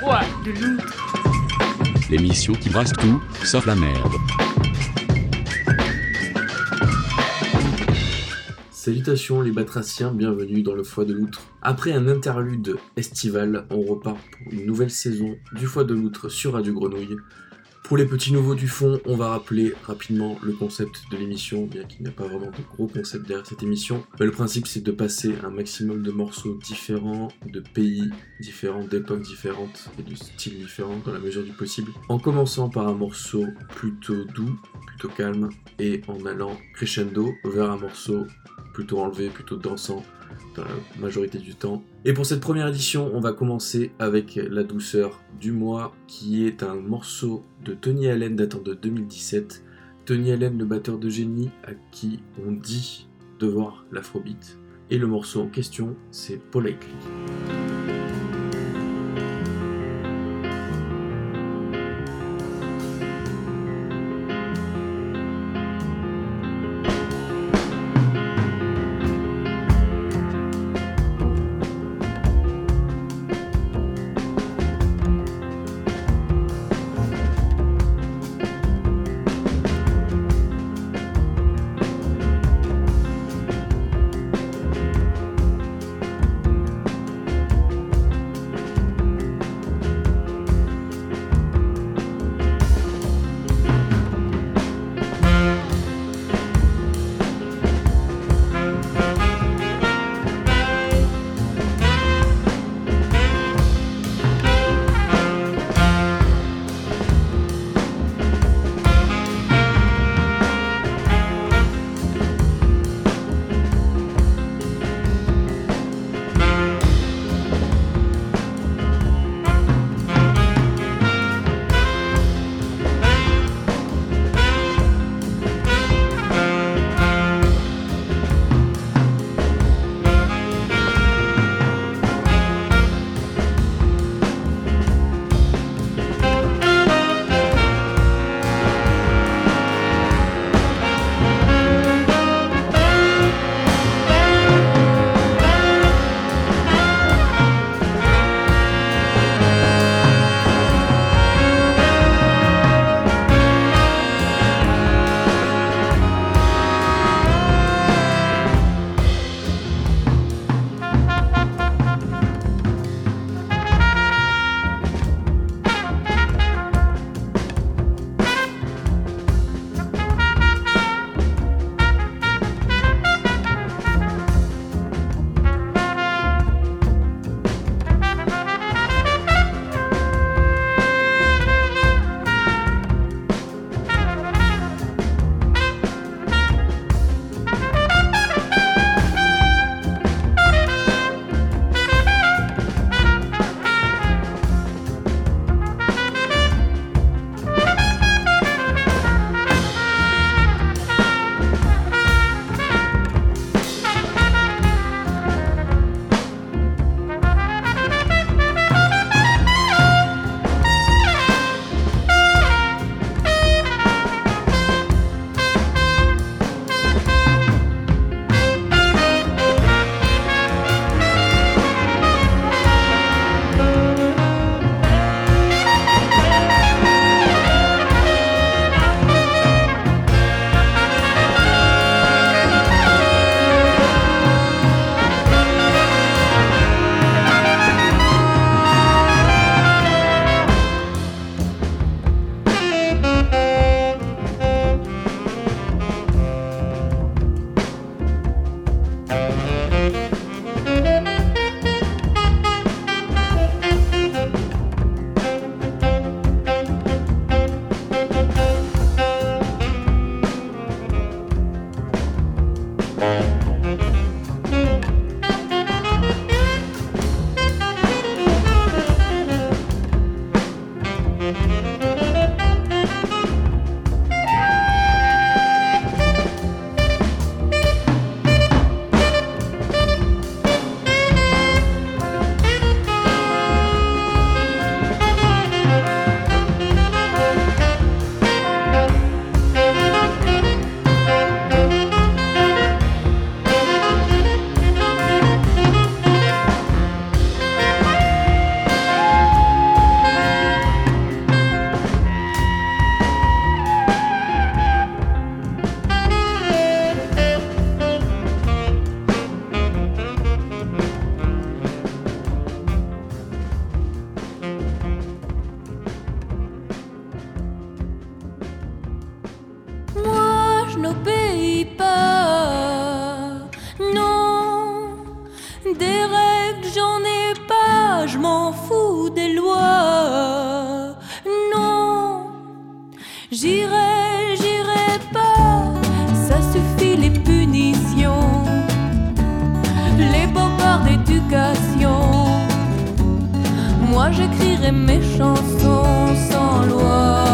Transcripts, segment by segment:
foi de. L'émission qui brasse tout, sauf la merde. Salutations les batraciens, bienvenue dans le Foie de l'Outre. Après un interlude estival, on repart pour une nouvelle saison du Foie de l'Outre sur Radio Grenouille. Pour les petits nouveaux du fond, on va rappeler rapidement le concept de l'émission, bien qu'il n'y a pas vraiment de gros concept derrière cette émission. Mais le principe c'est de passer un maximum de morceaux différents, de pays différents, d'époques différentes et de styles différents dans la mesure du possible. En commençant par un morceau plutôt doux, plutôt calme, et en allant crescendo vers un morceau plutôt enlevé, plutôt dansant, dans la majorité du temps. Et pour cette première édition, on va commencer avec La douceur du mois, qui est un morceau de Tony Allen datant de 2017. Tony Allen, le batteur de génie, à qui on dit de voir l'afrobeat. Et le morceau en question, c'est Paul Aikli. J'irai, j'irai pas, ça suffit les punitions, les bobards d'éducation. Moi j'écrirai mes chansons sans loi.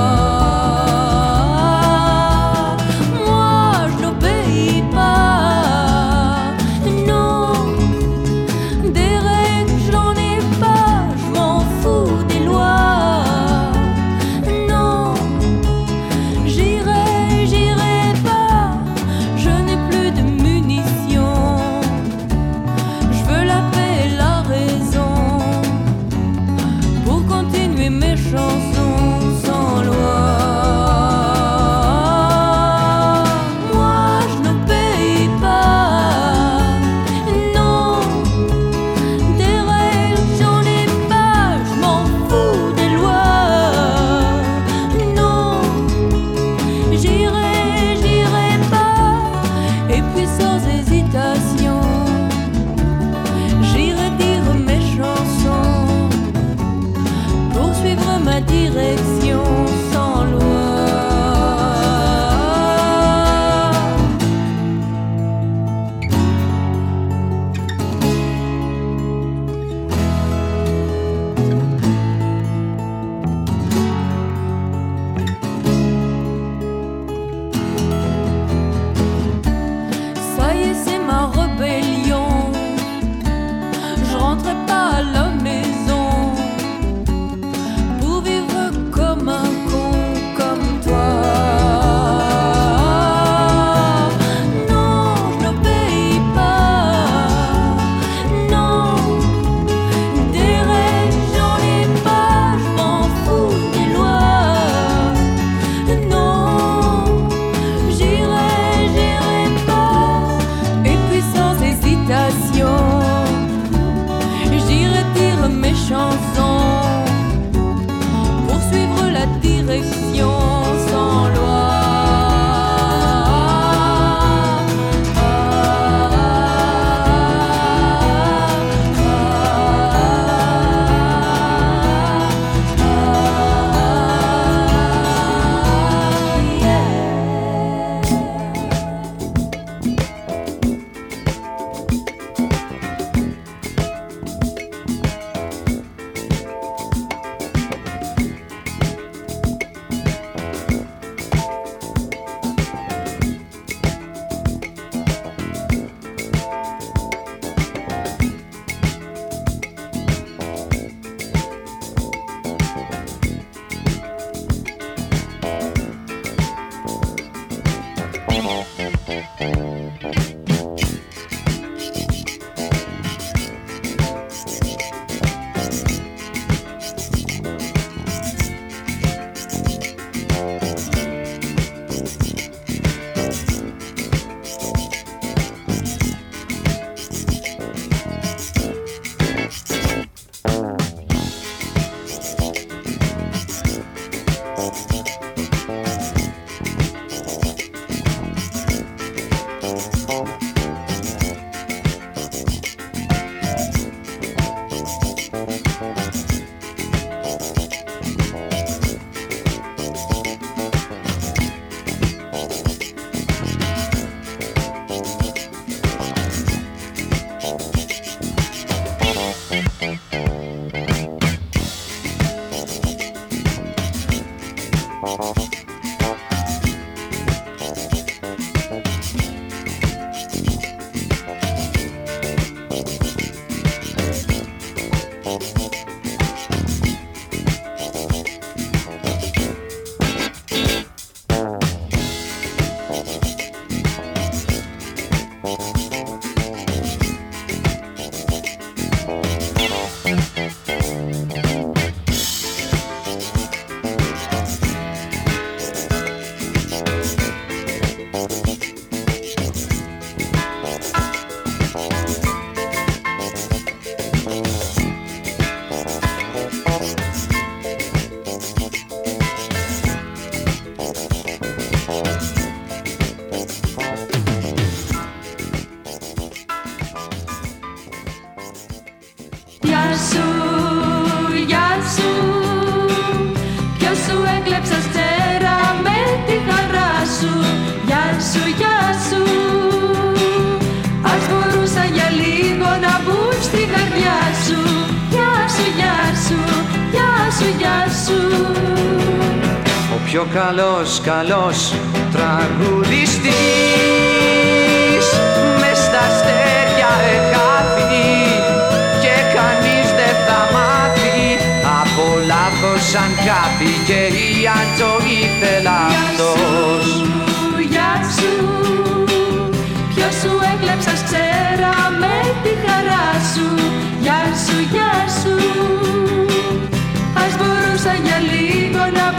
Καλός, καλός τραγουδιστής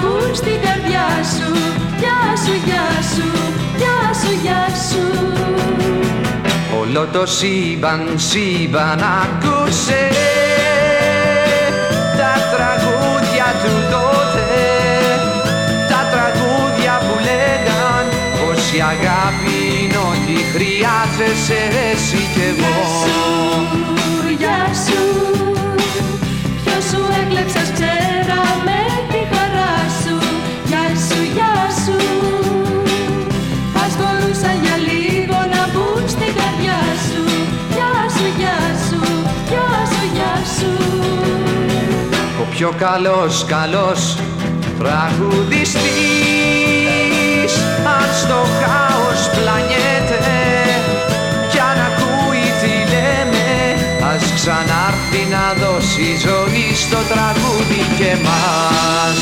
λίγο να μπουν στην καρδιά σου. Γεια σου, γεια σου, γεια σου, γεια σου. Όλο το σύμπαν, σύμπαν ακούσε Τα τραγούδια του τότε. Τα τραγούδια που λέγαν Πως η αγάπη είναι ό,τι χρειάζεσαι εσύ κι εγώ πιο καλός, καλός τραγουδιστής. Αν στο χάος πλανιέται Κι αν ακούει τι λέμε Ας ξανάρθει να δώσει ζωή στο τραγούδι και μας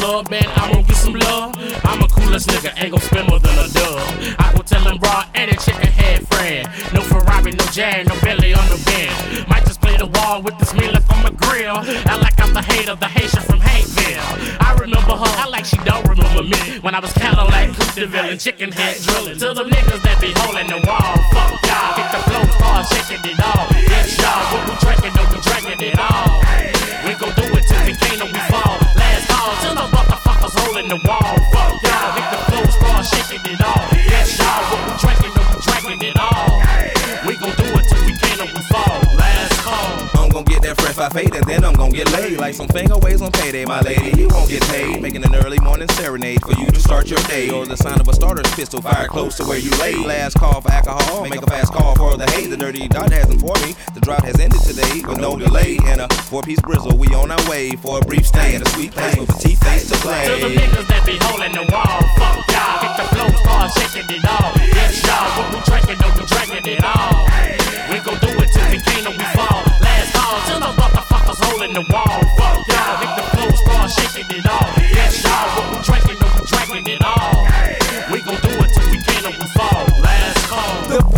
club and I'm gonna get some love. I'm a coolest nigga, ain't gon' spend more than a dub. I go tell them raw and a chicken head friend. No Ferrari, no Jag, no Billy on the bend. Might just play the wall with this meal up on my grill. I like I'm the hater, the Haitian from Hateville. I remember her, I like she don't remember me. When I was Cadillac, Coupe de Ville, and chicken head drilling. To the niggas that be holding the wall, fuck y'all. Get the flow, start shaking it all. Yes, y'all, what we drinking, no, we drinking it all. We gon' do it till we can't, no, we fall. Last call till the motherfuckers holding the wall. Fuck y'all, make the flow start shaking it all. Yes, y'all, what we drinking, no, we drinking it all. Five fade and then I'm gon' get laid like some finger waves on payday, my lady. You won't get paid, making an early morning serenade for you to start your day, or the sign of a starter's pistol fire close to where you lay. Last call for alcohol, make a fast call for the hay. The dirty dot has informed me the drought has ended today with no delay. And a four-piece brizzle, we on our way for a brief stay at a sweet place with a T-face to play. To the niggas that be holding the wall, fuck y'all. Get the flow, start shaking it all. Yes, y'all, what we drinking, no, we drinking it all. We gon' do it till can't, no, we fall. Last call till the holding the wall, fuck y'all. Make the flow, start shaking it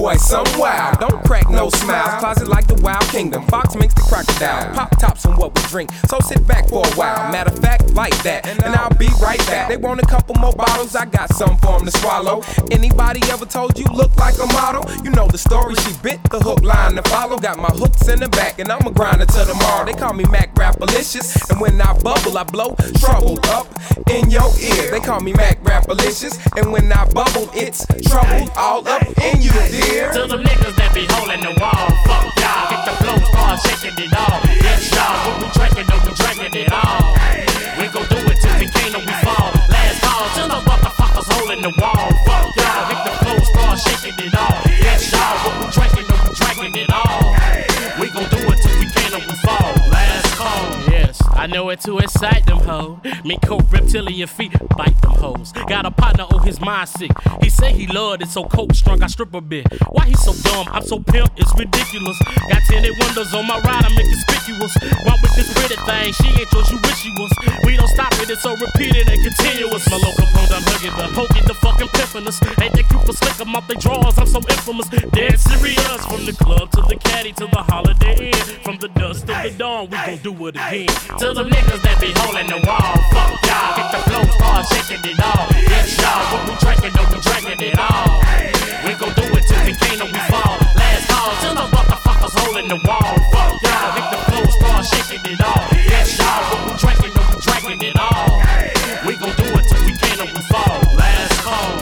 boy some wild, don't crack no smiles. Closet like the wild kingdom. Fox makes the crocodile. Pop tops on what we drink, so sit back for a while. Matter of fact, like that, and I'll be right back. They want a couple more bottles, I got some for 'em to swallow. Anybody ever told you look like a model? You know the story, she bit the hook line to follow. Got my hooks in the back, and I'm a grinder to tomorrow. They call me Mac Rapalicious, and when I bubble, I blow trouble up in your ear. They call me Mac Rapalicious, and when I bubble, it's trouble all up in you, dear. To the niggas that be holding the wall, fuck y'all. Get the flow, start shaking it all. Yes, y'all, what we drinking, no, we drinking it all. We gon' do it till we can't, no, we fall. Last call till the motherfuckers holding the wall, fuck y'all. Make the flow, start shaking it all. Yes, y'all, what we drinking, no, we drinking it all. I know it to excite them hoes. Me coat reptilian feet, bite them hoes. Got a partner on his mind sick. He say he loved it, so coke strung, I strip a bit. Why he so dumb? I'm so pimp, it's ridiculous. Got tinted windows on my ride, I'm inconspicuous. Run with this pretty thing, she ain't yours, you wish she was. We don't stop it, it's so repeated and continuous. My local phones, I'm hugging the pokey, the fucking pimpiness. Ain't they cute for slick 'em off they drawers, I'm so infamous. Dead serious, from the club to the caddy to the holiday inn. From the dusk to the dawn, we gon' do it again. To the niggas that be holding the wall, fuck y'all. Get the flow, start shaking it all. Yes, y'all, what we drinking, no, we drinking it all. We gon' do it till can't, no, we fall. Last call till the motherfuckers holding the wall, fuck y'all. Make the flow, start shaking it all. Yes, y'all, what we drinking, no, we drinking it all. We gon' do it till can't, no, we fall. Last call.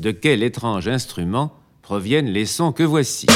De quel étrange instrument proviennent les sons que voici?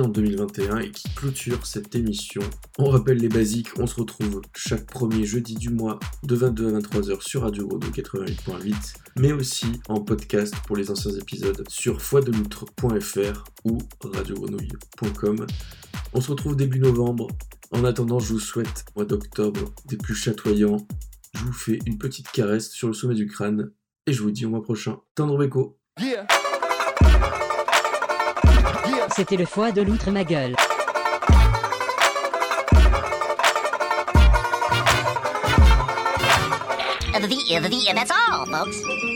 en 2021 et qui clôture cette émission. On rappelle les basiques, on se retrouve chaque premier jeudi du mois de 22 à 23h sur Radio Grenouille 88.8 mais aussi en podcast pour les anciens épisodes sur foideloutre.fr ou radiogrenouille.com. On se retrouve début novembre. En attendant, je vous souhaite mois d'octobre des plus chatoyants. Je vous fais une petite caresse sur le sommet du crâne et je vous dis au mois prochain. Tendre Beko. C'était le foie de l'outre ma gueule. The, the, that's all, folks.